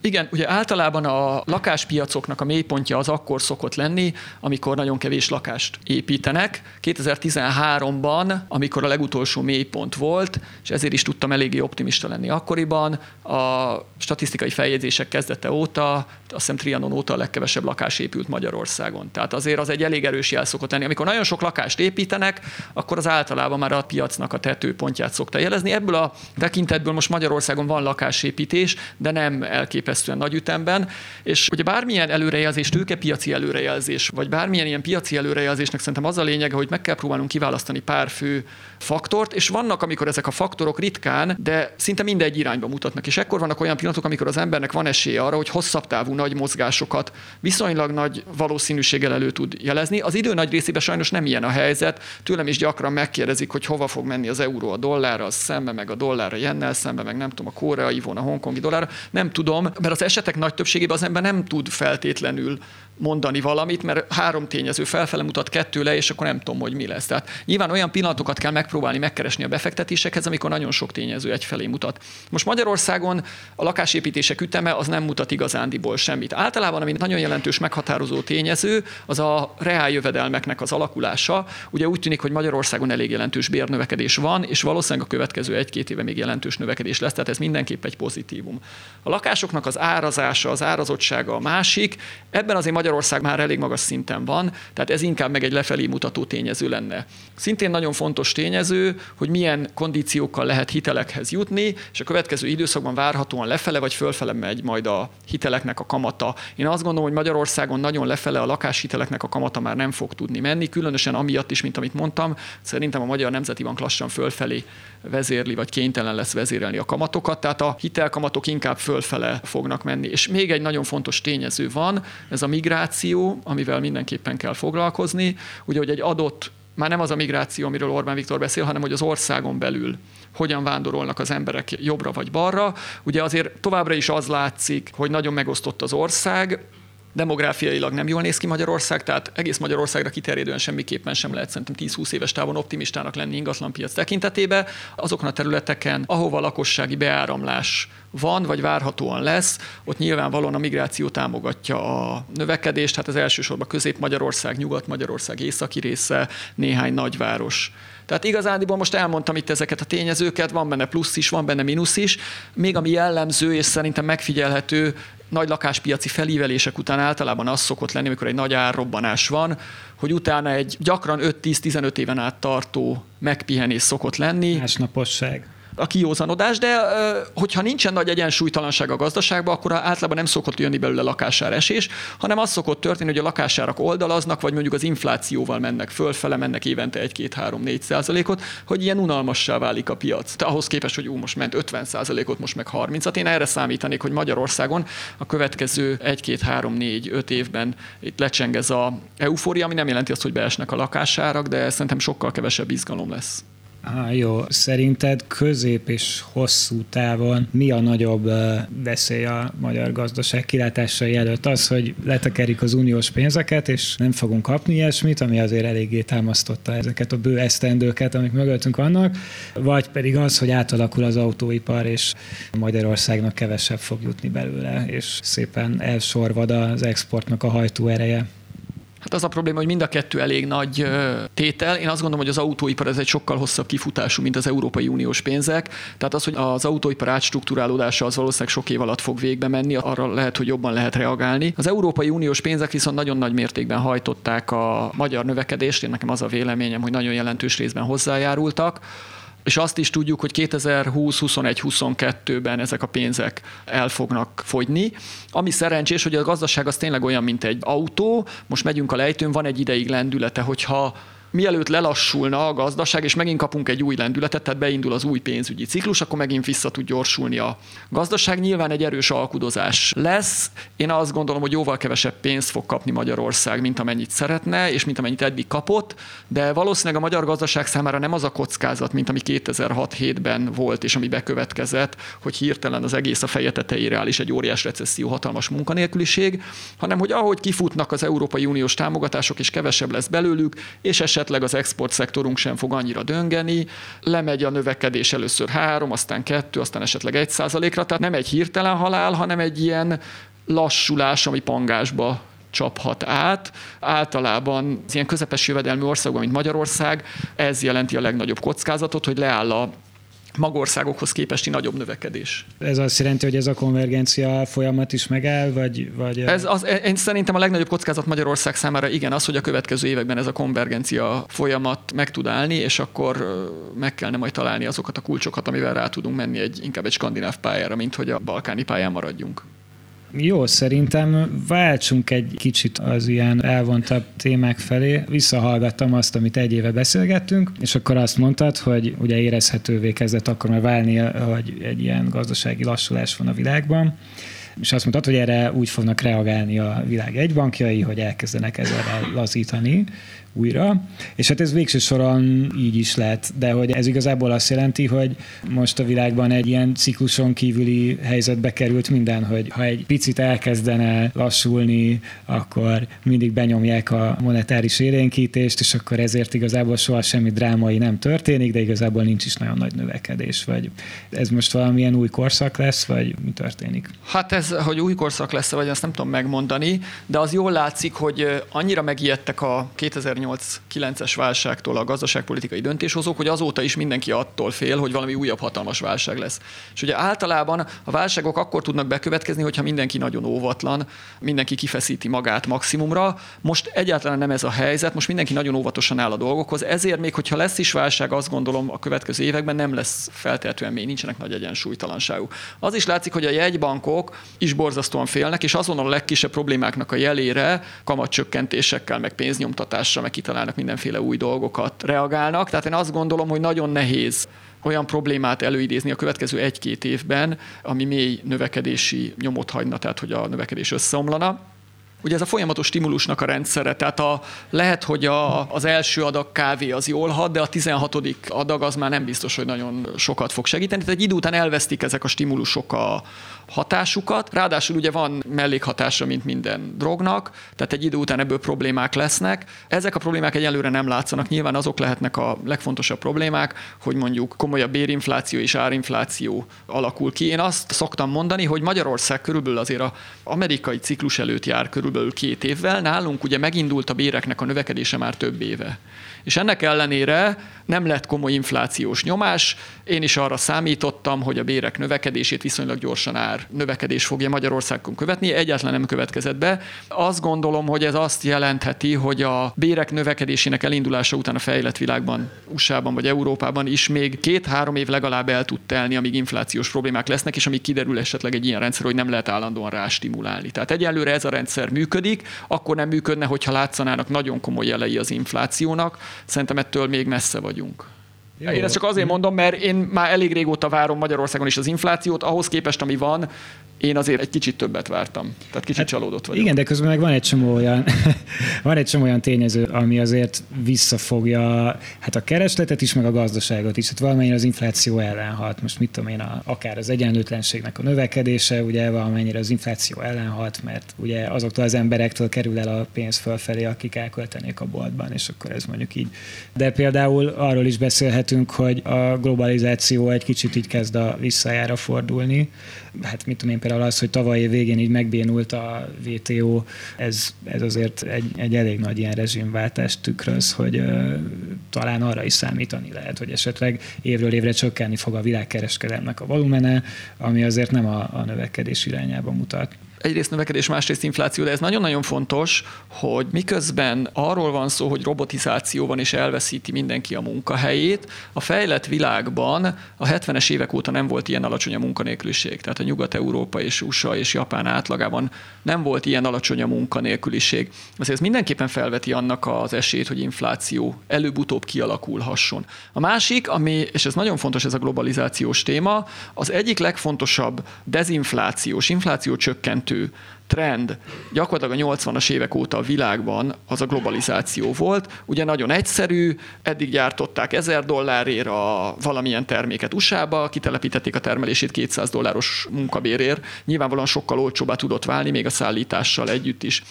Igen, ugye általában a lakáspiacoknak a mélypontja az akkor szokott lenni, amikor nagyon kevés lakást építenek. 2013-ban, amikor a legutolsó mélypont volt, és ezért is tudtam eléggé optimista lenni akkoriban, a statisztikai feljegyzések kezdete óta, azt hiszem Trianon óta a legkevesebb lakás épült Magyarországon. Tehát azért az egy elég erős jel szokott lenni. Amikor nagyon sok lakást építenek, akkor az általában már a piacnak a tetőpontját szokta jelezni. Ebből a tekintetből most Magyarországon van lakásépítés, de nem elképesztő elképesztően nagy ütemben, és ugye bármilyen előrejelzés, tőkepiaci előrejelzés, vagy bármilyen ilyen piaci előrejelzésnek szerintem az a lényege, hogy meg kell próbálnunk kiválasztani pár fő faktort, és vannak, amikor ezek a faktorok ritkán, de szinte mindegy irányba mutatnak. És ekkor vannak olyan pillanatok, amikor az embernek van esélye arra, hogy hosszabb távú nagy mozgásokat viszonylag nagy valószínűséggel elő tud jelezni. Az idő nagy részében sajnos nem ilyen a helyzet. Tőlem is gyakran megkérdezik, hogy hova fog menni az euró a dollárra, az szembe, meg a dollárra jennel szembe, meg nem tudom, a koreai von, a hongkongi dollárra. Nem tudom, mert az esetek nagy többségében az ember nem tud feltétlenül mondani valamit, mert három tényező felfele mutat kettő le, és akkor nem tudom, hogy mi lesz. Tehát nyilván olyan pillanatokat kell megpróbálni megkeresni a befektetésekhez, amikor nagyon sok tényező egyfelé mutat. Most Magyarországon a lakásépítések üteme az nem mutat igazándiból semmit. Általában, ami nagyon jelentős meghatározó tényező, az a reál jövedelmeknek az alakulása. Ugye úgy tűnik, hogy Magyarországon elég jelentős bérnövekedés van, és valószínűleg a következő egy-két éve még jelentős növekedés lesz, tehát ez mindenképp egy pozitívum. A lakásoknak az árazása, az árazottsága a másik. Ebben azért Magyarország már elég magas szinten van, tehát ez inkább meg egy lefelé mutató tényező lenne. Szintén nagyon fontos tényező, hogy milyen kondíciókkal lehet hitelekhez jutni, és a következő időszakban várhatóan lefele vagy fölfele megy majd a hiteleknek a kamata. Én azt gondolom, hogy Magyarországon nagyon lefele a lakáshiteleknek a kamata már nem fog tudni menni, különösen amiatt is, mint amit mondtam, szerintem a Magyar Nemzeti Bank lassan fölfelé vezérli, vagy kénytelen lesz vezérelni a kamatokat, tehát a hitelkamatok inkább fölfele fognak menni. És még egy nagyon fontos tényező van, ez a migráció, amivel mindenképpen kell foglalkozni. Ugye, hogy egy adott már nem az a migráció, amiről Orbán Viktor beszél, hanem hogy az országon belül hogyan vándorolnak az emberek jobbra vagy balra. Ugye azért továbbra is az látszik, hogy nagyon megosztott az ország, demográfiailag nem jól néz ki Magyarország, tehát egész Magyarországra kiterjedően semmiképpen sem lehet szerintem 10-20 éves távon optimistának lenni ingatlanpiac tekintetében. Azokon a területeken, ahova a lakossági beáramlás van, vagy várhatóan lesz, ott nyilvánvalóan a migráció támogatja a növekedést, hát az elsősorban Közép-Magyarország, Nyugat-Magyarország északi része, néhány nagyváros. Tehát igazándiból most elmondtam itt ezeket a tényezőket, van benne plusz is, van benne mínusz is. Még ami jellemző és szerintem megfigyelhető nagy lakáspiaci felívelések után általában az szokott lenni, amikor egy nagy árrobbanás van, hogy utána egy gyakran 5-10-15 éven át tartó megpihenés szokott lenni. Másnaposság a kiózanodás, de hogyha nincsen nagy egyensúlytalanság a gazdaságban, akkor általában nem szokott jönni belőle lakásár esés, hanem az szokott történni, hogy a lakásárak oldalaznak, vagy mondjuk az inflációval mennek fölfele, mennek évente 1-2-3-4 százalékot, hogy ilyen unalmassá válik a piac. De ahhoz képest, hogy ú, most ment 50 százalékot, most meg 30-at. Én erre számítanék, hogy Magyarországon a következő 1-2-3-4-5 évben itt lecseng ez a eufória, ami nem jelenti azt, hogy beesnek a lakásárak, de szerintem sokkal kevesebb izgalom lesz. Ah, jó, szerinted közép és hosszú távon mi a nagyobb veszély a magyar gazdaság kilátásai előtt? Az, hogy letekerik az uniós pénzeket, és nem fogunk kapni ilyesmit, ami azért eléggé támasztotta ezeket a bő esztendőket, amik mögöttünk vannak, vagy pedig az, hogy átalakul az autóipar, és Magyarországnak kevesebb fog jutni belőle, és szépen elsorvad az exportnak a hajtóereje. Hát az a probléma, hogy mind a kettő elég nagy tétel. Én azt gondolom, hogy az autóipar ez egy sokkal hosszabb kifutású, mint az Európai Uniós pénzek. Tehát az, hogy az autóipar átstruktúrálódása az valószínűleg sok év alatt fog végbe menni, arra lehet, hogy jobban lehet reagálni. Az Európai Uniós pénzek viszont nagyon nagy mértékben hajtották a magyar növekedést. Én nekem az a véleményem, hogy nagyon jelentős részben hozzájárultak és azt is tudjuk, hogy 2020, 21, 22-ben ezek a pénzek el fognak fogyni. Ami szerencsés, hogy a gazdaság az tényleg olyan, mint egy autó, most megyünk a lejtőn, van egy ideig lendülete, hogyha mielőtt lelassulna a gazdaság, és megint kapunk egy új lendületet, tehát beindul az új pénzügyi ciklus, akkor megint vissza tud gyorsulni a gazdaság. Nyilván egy erős alkudozás lesz. Én azt gondolom, hogy jóval kevesebb pénzt fog kapni Magyarország, mint amennyit szeretne, és mint amennyit eddig kapott, de valószínűleg a magyar gazdaság számára nem az a kockázat, mint ami 2006-7-ben volt, és ami bekövetkezett, hogy hirtelen az egész a feje tetejére áll, és egy óriás recesszió, hatalmas munkanélküliség, hanem hogy ahogy kifutnak az Európai Uniós támogatások, és kevesebb lesz belőlük, és esetleg esetleg az export szektorunk sem fog annyira döngeni, lemegy a növekedés először három, aztán kettő, aztán esetleg egy százalékra, tehát nem egy hirtelen halál, hanem egy ilyen lassulás, ami pangásba csaphat át. Általában az ilyen közepes jövedelmi országban, mint Magyarország, ez jelenti a legnagyobb kockázatot, hogy leáll a magországokhoz képesti nagyobb növekedés. Ez azt jelenti, hogy ez a konvergencia folyamat is megáll, vagy... vagy ez az, én szerintem a legnagyobb kockázat Magyarország számára igen az, hogy a következő években ez a konvergencia folyamat meg tud állni, és akkor meg kellene majd találni azokat a kulcsokat, amivel rá tudunk menni egy, inkább egy skandináv pályára, mint hogy a balkáni pályán maradjunk. Jó, szerintem váltsunk egy kicsit az ilyen elvontabb témák felé. Visszahallgattam azt, amit egy éve beszélgettünk, és akkor azt mondtad, hogy ugye érezhetővé kezdett akkor már válni, hogy egy ilyen gazdasági lassulás van a világban és azt mondtad, hogy erre úgy fognak reagálni a világ egybankjai, hogy elkezdenek ezzel lazítani, újra. És hát ez végső soron így is lett, de hogy ez igazából azt jelenti, hogy most a világban egy ilyen cikluson kívüli helyzetbe került minden, hogy ha egy picit elkezdene lassulni, akkor mindig benyomják a monetáris érénkítést, és akkor ezért igazából soha semmi drámai nem történik, de igazából nincs is nagyon nagy növekedés, vagy ez most valamilyen új korszak lesz, vagy mi történik? Hát ez, hogy új korszak lesz, vagy azt nem tudom megmondani, de az jól látszik, hogy annyira megijedtek a 2008 2008-9-es válságtól a gazdaságpolitikai döntéshozók, hogy azóta is mindenki attól fél, hogy valami újabb hatalmas válság lesz. És ugye általában a válságok akkor tudnak bekövetkezni, hogyha mindenki nagyon óvatlan, mindenki kifeszíti magát maximumra. Most egyáltalán nem ez a helyzet, most mindenki nagyon óvatosan áll a dolgokhoz, ezért még hogyha lesz is válság, azt gondolom a következő években nem lesz feltétlenül még nincsenek nagy egyensúlytalanságú. Az is látszik, hogy a jegybankok is borzasztóan félnek, és azon a legkisebb problémáknak a jelére kamatcsökkentésekkel, meg pénznyomtatással, meg kitalálnak mindenféle új dolgokat reagálnak. Tehát én azt gondolom, hogy nagyon nehéz olyan problémát előidézni a következő egy-két évben, ami mély növekedési nyomot hagyna, tehát hogy a növekedés összeomlana. Ugye ez a folyamatos stimulusnak a rendszere, tehát a, lehet, hogy a, az első adag kávé az jól hat, de a 16. adag az már nem biztos, hogy nagyon sokat fog segíteni. Tehát egy idő után elvesztik ezek a stimulusok a, hatásukat. Ráadásul ugye van mellékhatása, mint minden drognak, tehát egy idő után ebből problémák lesznek. Ezek a problémák egyelőre nem látszanak. Nyilván azok lehetnek a legfontosabb problémák, hogy mondjuk komolyabb bérinfláció és árinfláció alakul ki. Én azt szoktam mondani, hogy Magyarország körülbelül azért az amerikai ciklus előtt jár körülbelül két évvel. Nálunk ugye megindult a béreknek a növekedése már több éve. És ennek ellenére nem lett komoly inflációs nyomás. Én is arra számítottam, hogy a bérek növekedését viszonylag gyorsan ár növekedés fogja Magyarországon követni. Egyáltalán nem következett be. Azt gondolom, hogy ez azt jelentheti, hogy a bérek növekedésének elindulása után a fejlett világban, USA-ban vagy Európában is még két-három év legalább el tud telni, amíg inflációs problémák lesznek, és amíg kiderül esetleg egy ilyen rendszer, hogy nem lehet állandóan rástimulálni. Tehát egyelőre ez a rendszer működik, akkor nem működne, hogyha látszanának nagyon komoly jelei az inflációnak. Szerintem ettől még messze vagyunk. Jó. Én ezt csak azért mondom, mert én már elég régóta várom Magyarországon is az inflációt, ahhoz képest, ami van, én azért egy kicsit többet vártam. Tehát kicsit hát, csalódott vagyok. Igen, de közben meg van egy csomó olyan, van egy csomó olyan tényező, ami azért visszafogja hát a keresletet is, meg a gazdaságot is. Hát valamennyire az infláció ellen hat. Most mit tudom én, a, akár az egyenlőtlenségnek a növekedése, ugye valamennyire az infláció ellen hat, mert ugye azoktól az emberektől kerül el a pénz fölfelé, akik elköltenék a boltban, és akkor ez mondjuk így. De például arról is beszélhetünk, hogy a globalizáció egy kicsit így kezd a visszajára fordulni. Hát mit tudom én, például az, hogy tavaly végén így megbénult a WTO, ez, ez azért egy, egy elég nagy ilyen rezsimváltást tükröz, hogy uh, talán arra is számítani lehet, hogy esetleg évről évre csökkenni fog a világkereskedelmnek a volumene, ami azért nem a, a növekedés irányába mutat egyrészt növekedés, másrészt infláció, de ez nagyon-nagyon fontos, hogy miközben arról van szó, hogy robotizáció van és elveszíti mindenki a munkahelyét, a fejlett világban a 70-es évek óta nem volt ilyen alacsony a munkanélküliség. Tehát a Nyugat-Európa és USA és Japán átlagában nem volt ilyen alacsony a munkanélküliség. Azért ez mindenképpen felveti annak az esélyt, hogy infláció előbb-utóbb kialakulhasson. A másik, ami, és ez nagyon fontos, ez a globalizációs téma, az egyik legfontosabb dezinflációs, infláció csökkentő vezető trend gyakorlatilag a 80-as évek óta a világban az a globalizáció volt. Ugye nagyon egyszerű, eddig gyártották 1000 dollárért a valamilyen terméket USA-ba, kitelepítették a termelését 200 dolláros munkabérért, nyilvánvalóan sokkal olcsóbbá tudott válni, még a szállítással együtt is.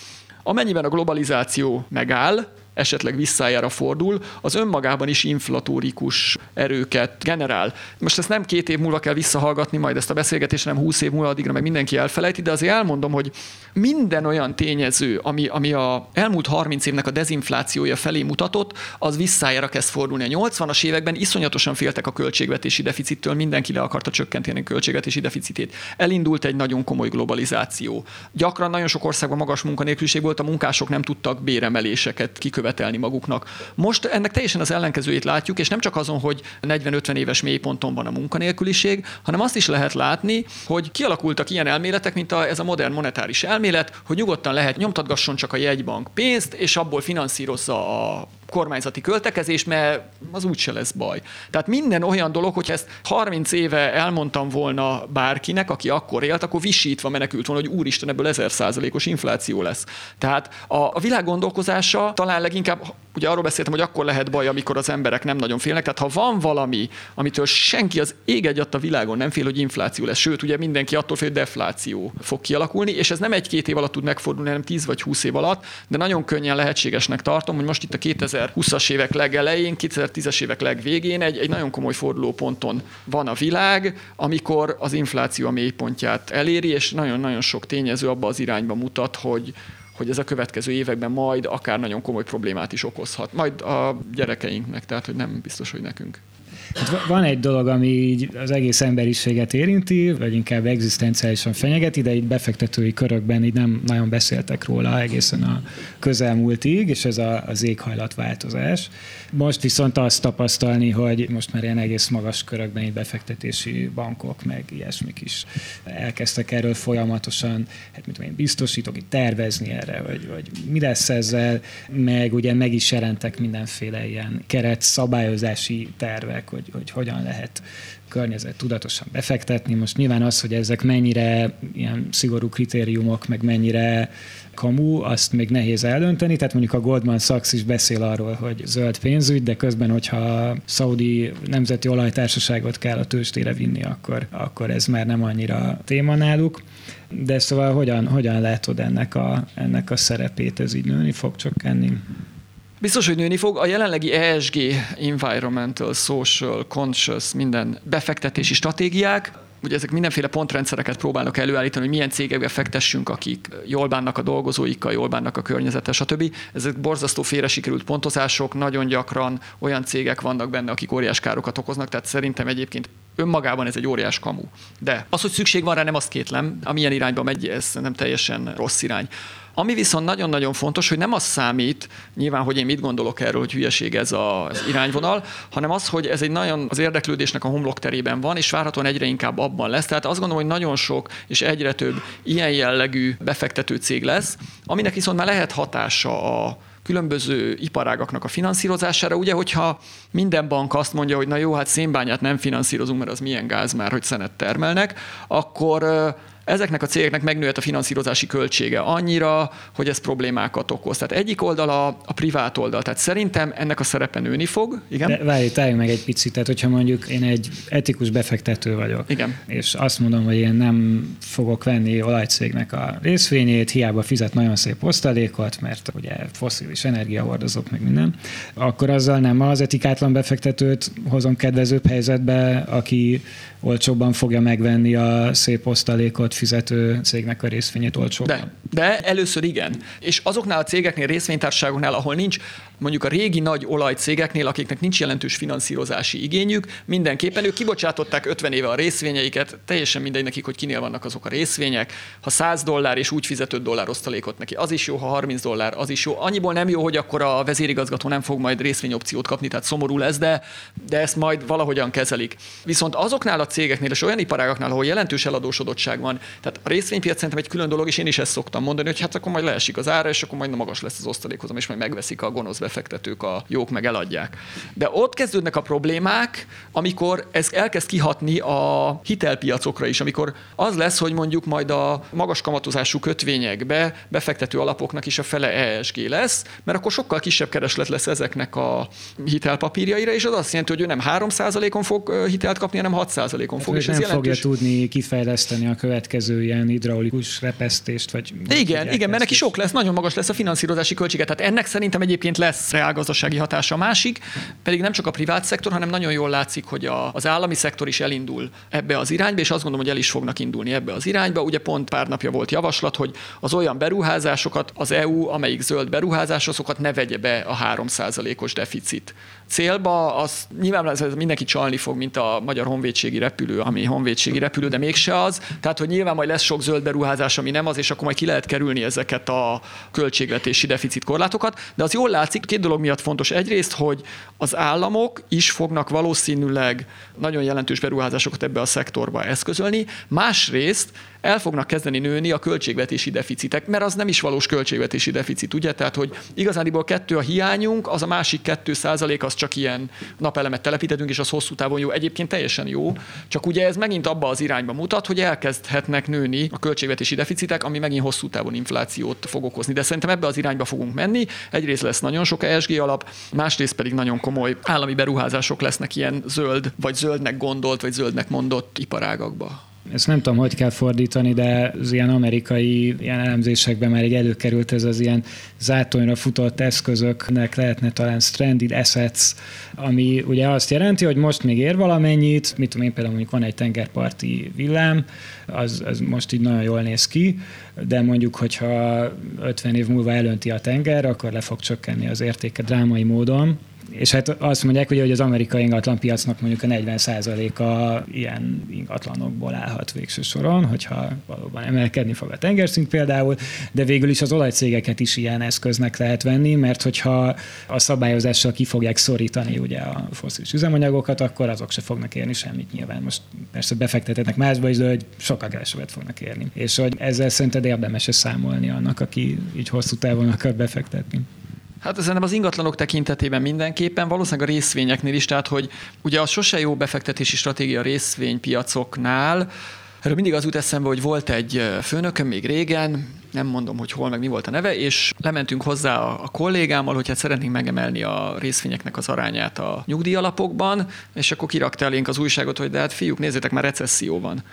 Amennyiben a globalizáció megáll, esetleg visszájára fordul, az önmagában is inflatórikus erőket generál. Most ezt nem két év múlva kell visszahallgatni majd ezt a beszélgetést, hanem húsz év múlva addigra meg mindenki elfelejti, de azért elmondom, hogy minden olyan tényező, ami, ami a elmúlt 30 évnek a dezinflációja felé mutatott, az visszájára kezd fordulni. A 80-as években iszonyatosan féltek a költségvetési deficittől, mindenki le akarta csökkenteni a költségvetési deficitét. Elindult egy nagyon komoly globalizáció. Gyakran nagyon sok országban magas munkanélküliség volt, a munkások nem tudtak béremeléseket kikövetni követelni maguknak. Most ennek teljesen az ellenkezőjét látjuk, és nem csak azon, hogy 40-50 éves mélyponton van a munkanélküliség, hanem azt is lehet látni, hogy kialakultak ilyen elméletek, mint a, ez a modern monetáris elmélet, hogy nyugodtan lehet nyomtatgasson csak a jegybank pénzt, és abból finanszírozza a kormányzati költekezés, mert az úgyse lesz baj. Tehát minden olyan dolog, hogy ezt 30 éve elmondtam volna bárkinek, aki akkor élt, akkor visítva menekült volna, hogy úristen, ebből 1000 százalékos infláció lesz. Tehát a, a világ gondolkozása talán leginkább ugye arról beszéltem, hogy akkor lehet baj, amikor az emberek nem nagyon félnek. Tehát ha van valami, amitől senki az ég egy a világon nem fél, hogy infláció lesz, sőt, ugye mindenki attól fél, hogy defláció fog kialakulni, és ez nem egy-két év alatt tud megfordulni, hanem 10 vagy 20 év alatt, de nagyon könnyen lehetségesnek tartom, hogy most itt a 2020-as évek legelején, 2010-es évek legvégén egy, egy nagyon komoly fordulóponton van a világ, amikor az infláció a mélypontját eléri, és nagyon-nagyon sok tényező abba az irányba mutat, hogy, hogy ez a következő években majd akár nagyon komoly problémát is okozhat. Majd a gyerekeinknek, tehát hogy nem biztos, hogy nekünk. Hát van egy dolog, ami így az egész emberiséget érinti, vagy inkább egzisztenciálisan fenyegeti, de itt befektetői körökben így nem nagyon beszéltek róla egészen a közelmúltig, és ez a, az éghajlatváltozás. Most viszont azt tapasztalni, hogy most már ilyen egész magas körökben így befektetési bankok, meg ilyesmik is elkezdtek erről folyamatosan, hát mit tudom én, biztosítok, itt tervezni erre, vagy, vagy mi lesz ezzel, meg ugye meg is jelentek mindenféle ilyen keret szabályozási tervek, hogy, hogy hogyan lehet környezet tudatosan befektetni. Most nyilván az, hogy ezek mennyire ilyen szigorú kritériumok, meg mennyire kamu, azt még nehéz eldönteni. Tehát mondjuk a Goldman Sachs is beszél arról, hogy zöld pénzügy, de közben, hogyha Saudi nemzeti olajtársaságot kell a tőzsdére vinni, akkor, akkor ez már nem annyira téma náluk. De szóval hogyan, hogyan látod ennek a, ennek a szerepét? Ez így nőni fog csökkenni? Biztos, hogy nőni fog. A jelenlegi ESG, Environmental, Social, Conscious, minden befektetési stratégiák, ugye ezek mindenféle pontrendszereket próbálnak előállítani, hogy milyen cégekbe fektessünk, akik jól bánnak a dolgozóikkal, jól bánnak a környezettel, stb. Ezek borzasztó félre sikerült pontozások, nagyon gyakran olyan cégek vannak benne, akik óriás károkat okoznak, tehát szerintem egyébként önmagában ez egy óriás kamu. De az, hogy szükség van rá, nem azt kétlem, amilyen irányba megy, ez nem teljesen rossz irány. Ami viszont nagyon-nagyon fontos, hogy nem az számít, nyilván, hogy én mit gondolok erről, hogy hülyeség ez az irányvonal, hanem az, hogy ez egy nagyon az érdeklődésnek a homlokterében van, és várhatóan egyre inkább abban lesz. Tehát azt gondolom, hogy nagyon sok és egyre több ilyen jellegű befektető cég lesz, aminek viszont már lehet hatása a különböző iparágaknak a finanszírozására. Ugye, hogyha minden bank azt mondja, hogy na jó, hát szénbányát nem finanszírozunk, mert az milyen gáz már, hogy szenet termelnek, akkor ezeknek a cégeknek megnőtt a finanszírozási költsége annyira, hogy ez problémákat okoz. Tehát egyik oldal a, privát oldal. Tehát szerintem ennek a szerepe nőni fog. Igen? De várj, álljunk meg egy picit. Tehát, hogyha mondjuk én egy etikus befektető vagyok, Igen. és azt mondom, hogy én nem fogok venni olajcégnek a részvényét, hiába fizet nagyon szép osztalékot, mert ugye foszilis energiahordozók, meg minden, akkor azzal nem az etikátlan befektetőt hozom kedvezőbb helyzetbe, aki olcsóbban fogja megvenni a szép osztalékot fizető cégnek a részvényét olcsóbban. De, de először igen. És azoknál a cégeknél, részvénytársaságoknál, ahol nincs mondjuk a régi nagy olajcégeknél, akiknek nincs jelentős finanszírozási igényük, mindenképpen ők kibocsátották 50 éve a részvényeiket, teljesen mindegy nekik, hogy kinél vannak azok a részvények. Ha 100 dollár és úgy fizet 5 dollár osztalékot neki, az is jó, ha 30 dollár, az is jó. Annyiból nem jó, hogy akkor a vezérigazgató nem fog majd részvényopciót kapni, tehát szomorú lesz, de, de ezt majd valahogyan kezelik. Viszont azoknál a cégeknél és olyan iparágaknál, ahol jelentős eladósodottság van, tehát a részvénypiac szerintem egy külön dolog, és én is ezt szoktam mondani, hogy hát akkor majd leesik az ára, és akkor majd magas lesz az osztalékozom, és majd megveszik a gonosz befektetők a jók meg eladják. De ott kezdődnek a problémák, amikor ez elkezd kihatni a hitelpiacokra is, amikor az lesz, hogy mondjuk majd a magas kamatozású kötvényekbe befektető alapoknak is a fele ESG lesz, mert akkor sokkal kisebb kereslet lesz ezeknek a hitelpapírjaira, és az azt jelenti, hogy ő nem 3%-on fog hitelt kapni, hanem 6%-on fog. Hát, és nem jelentős... fogja tudni kifejleszteni a következő ilyen hidraulikus repesztést, vagy... Igen, igen, mert neki sok lesz, nagyon magas lesz a finanszírozási költsége. Tehát ennek szerintem egyébként lesz reálgazdasági hatása. A másik pedig nem csak a privát szektor, hanem nagyon jól látszik, hogy a, az állami szektor is elindul ebbe az irányba, és azt gondolom, hogy el is fognak indulni ebbe az irányba. Ugye pont pár napja volt javaslat, hogy az olyan beruházásokat az EU, amelyik zöld beruházás, azokat ne vegye be a 3%-os deficit célba, az nyilván ez mindenki csalni fog, mint a magyar honvédségi repülő, ami honvédségi repülő, de mégse az. Tehát, hogy nyilván majd lesz sok zöld beruházás, ami nem az, és akkor majd ki lehet kerülni ezeket a költségvetési deficit korlátokat. De az jól látszik, két dolog miatt fontos. Egyrészt, hogy az államok is fognak valószínűleg nagyon jelentős beruházásokat ebbe a szektorba eszközölni. Másrészt el fognak kezdeni nőni a költségvetési deficitek, mert az nem is valós költségvetési deficit, ugye? Tehát, hogy igazániból kettő a hiányunk, az a másik kettő százalék, az csak ilyen napelemet telepítettünk, és az hosszú távon jó. Egyébként teljesen jó, csak ugye ez megint abba az irányba mutat, hogy elkezdhetnek nőni a költségvetési deficitek, ami megint hosszú távon inflációt fog okozni. De szerintem ebbe az irányba fogunk menni. Egyrészt lesz nagyon sok ESG alap, másrészt pedig nagyon komoly állami beruházások lesznek ilyen zöld, vagy zöldnek gondolt, vagy zöldnek mondott iparágakba. Ezt nem tudom, hogy kell fordítani, de az ilyen amerikai ilyen elemzésekben már egy előkerült ez az ilyen zátonyra futott eszközöknek lehetne talán stranded assets, ami ugye azt jelenti, hogy most még ér valamennyit, mit tudom én például mondjuk van egy tengerparti villám, az, az most így nagyon jól néz ki, de mondjuk, hogyha 50 év múlva elönti a tenger, akkor le fog csökkenni az értéke drámai módon, és hát azt mondják, hogy az amerikai ingatlan piacnak mondjuk a 40%-a ilyen ingatlanokból állhat végső soron, hogyha valóban emelkedni fog a tengerszint például, de végül is az olajcégeket is ilyen eszköznek lehet venni, mert hogyha a szabályozással ki fogják szorítani ugye a foszilis üzemanyagokat, akkor azok se fognak érni semmit nyilván. Most persze befektetnek másba is, de hogy sokkal kevesebbet fognak érni. És hogy ezzel szerinted érdemes számolni annak, aki így hosszú távon akar befektetni. Hát szerintem az ingatlanok tekintetében mindenképpen, valószínűleg a részvényeknél is, tehát hogy ugye az sose jó befektetési stratégia részvénypiacoknál, Erről mindig az jut eszembe, hogy volt egy főnököm még régen, nem mondom, hogy hol meg mi volt a neve, és lementünk hozzá a kollégámmal, hogy hát szeretnénk megemelni a részvényeknek az arányát a nyugdíjalapokban, és akkor kirakta elénk az újságot, hogy de hát fiúk, nézzétek, már recesszió van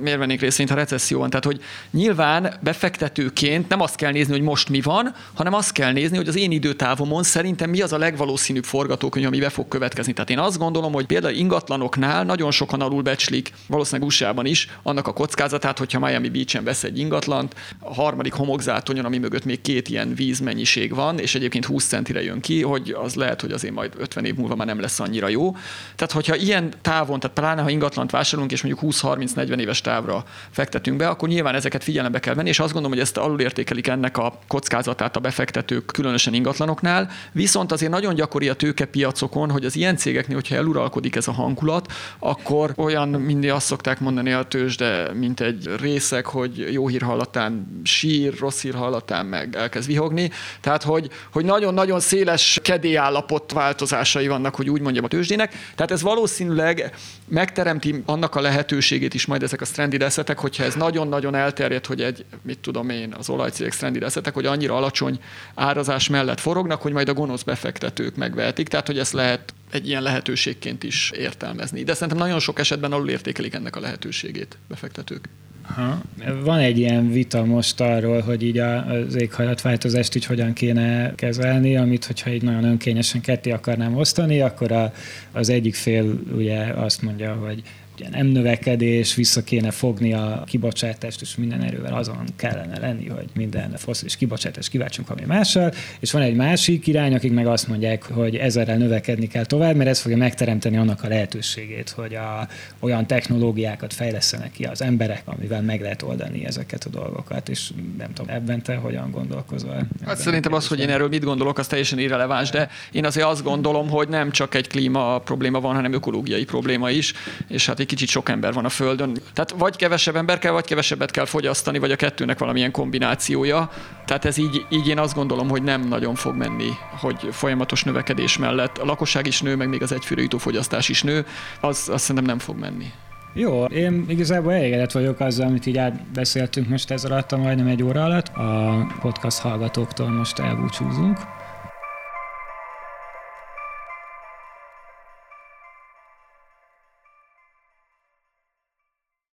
miért vennék részvényt, ha recesszió van? Tehát, hogy nyilván befektetőként nem azt kell nézni, hogy most mi van, hanem azt kell nézni, hogy az én időtávomon szerintem mi az a legvalószínűbb forgatókönyv, ami be fog következni. Tehát én azt gondolom, hogy például ingatlanoknál nagyon sokan alulbecslik, valószínűleg usa is, annak a kockázatát, hogyha Miami Beach-en vesz egy ingatlant, a harmadik homokzátonyon, ami mögött még két ilyen vízmennyiség van, és egyébként 20 centire jön ki, hogy az lehet, hogy azért majd 50 év múlva már nem lesz annyira jó. Tehát, hogyha ilyen távon, tehát pláne ha ingatlant vásárolunk, és mondjuk 20-30-40 éves távra fektetünk be, akkor nyilván ezeket figyelembe kell venni, és azt gondolom, hogy ezt alulértékelik ennek a kockázatát a befektetők, különösen ingatlanoknál. Viszont azért nagyon gyakori a tőkepiacokon, hogy az ilyen cégeknél, hogyha eluralkodik ez a hangulat, akkor olyan mindig azt szokták mondani a tőzsde, mint egy részek, hogy jó hír hallatán sír, rossz hír hallatán meg elkezd vihogni. Tehát, hogy, hogy nagyon-nagyon széles kedélyállapot változásai vannak, hogy úgy mondjam a tőzsdének. Tehát ez valószínűleg megteremti annak a lehetőségét is majd ezek a stranded eszetek, hogyha ez nagyon-nagyon elterjed, hogy egy, mit tudom én, az olajcégek stranded eszetek, hogy annyira alacsony árazás mellett forognak, hogy majd a gonosz befektetők megvehetik. Tehát, hogy ezt lehet egy ilyen lehetőségként is értelmezni. De szerintem nagyon sok esetben alul értékelik ennek a lehetőségét befektetők. Ha. Van egy ilyen vita most arról, hogy így az éghajlatváltozást így hogyan kéne kezelni, amit hogyha így nagyon önkényesen ketté akarnám osztani, akkor a, az egyik fél ugye azt mondja, hogy ugye nem növekedés, vissza kéne fogni a kibocsátást, és minden erővel azon kellene lenni, hogy minden foszilis kibocsátást kiváltsunk valami mással, és van egy másik irány, akik meg azt mondják, hogy ezerrel növekedni kell tovább, mert ez fogja megteremteni annak a lehetőségét, hogy a, olyan technológiákat fejlesztenek ki az emberek, amivel meg lehet oldani ezeket a dolgokat, és nem tudom, ebben te hogyan gondolkozol? Hát szerintem az, hogy én erről mit gondolok, az teljesen irreleváns, de én azért azt gondolom, hogy nem csak egy klíma probléma van, hanem ökológiai probléma is, és hát egy kicsit sok ember van a Földön. Tehát vagy kevesebb ember kell, vagy kevesebbet kell fogyasztani, vagy a kettőnek valamilyen kombinációja. Tehát ez így, így én azt gondolom, hogy nem nagyon fog menni, hogy folyamatos növekedés mellett a lakosság is nő, meg még az egyfőre jutó fogyasztás is nő, az azt szerintem nem fog menni. Jó, én igazából elégedett vagyok azzal, amit így átbeszéltünk most ez alatt, majdnem egy óra alatt. A podcast hallgatóktól most elbúcsúzunk.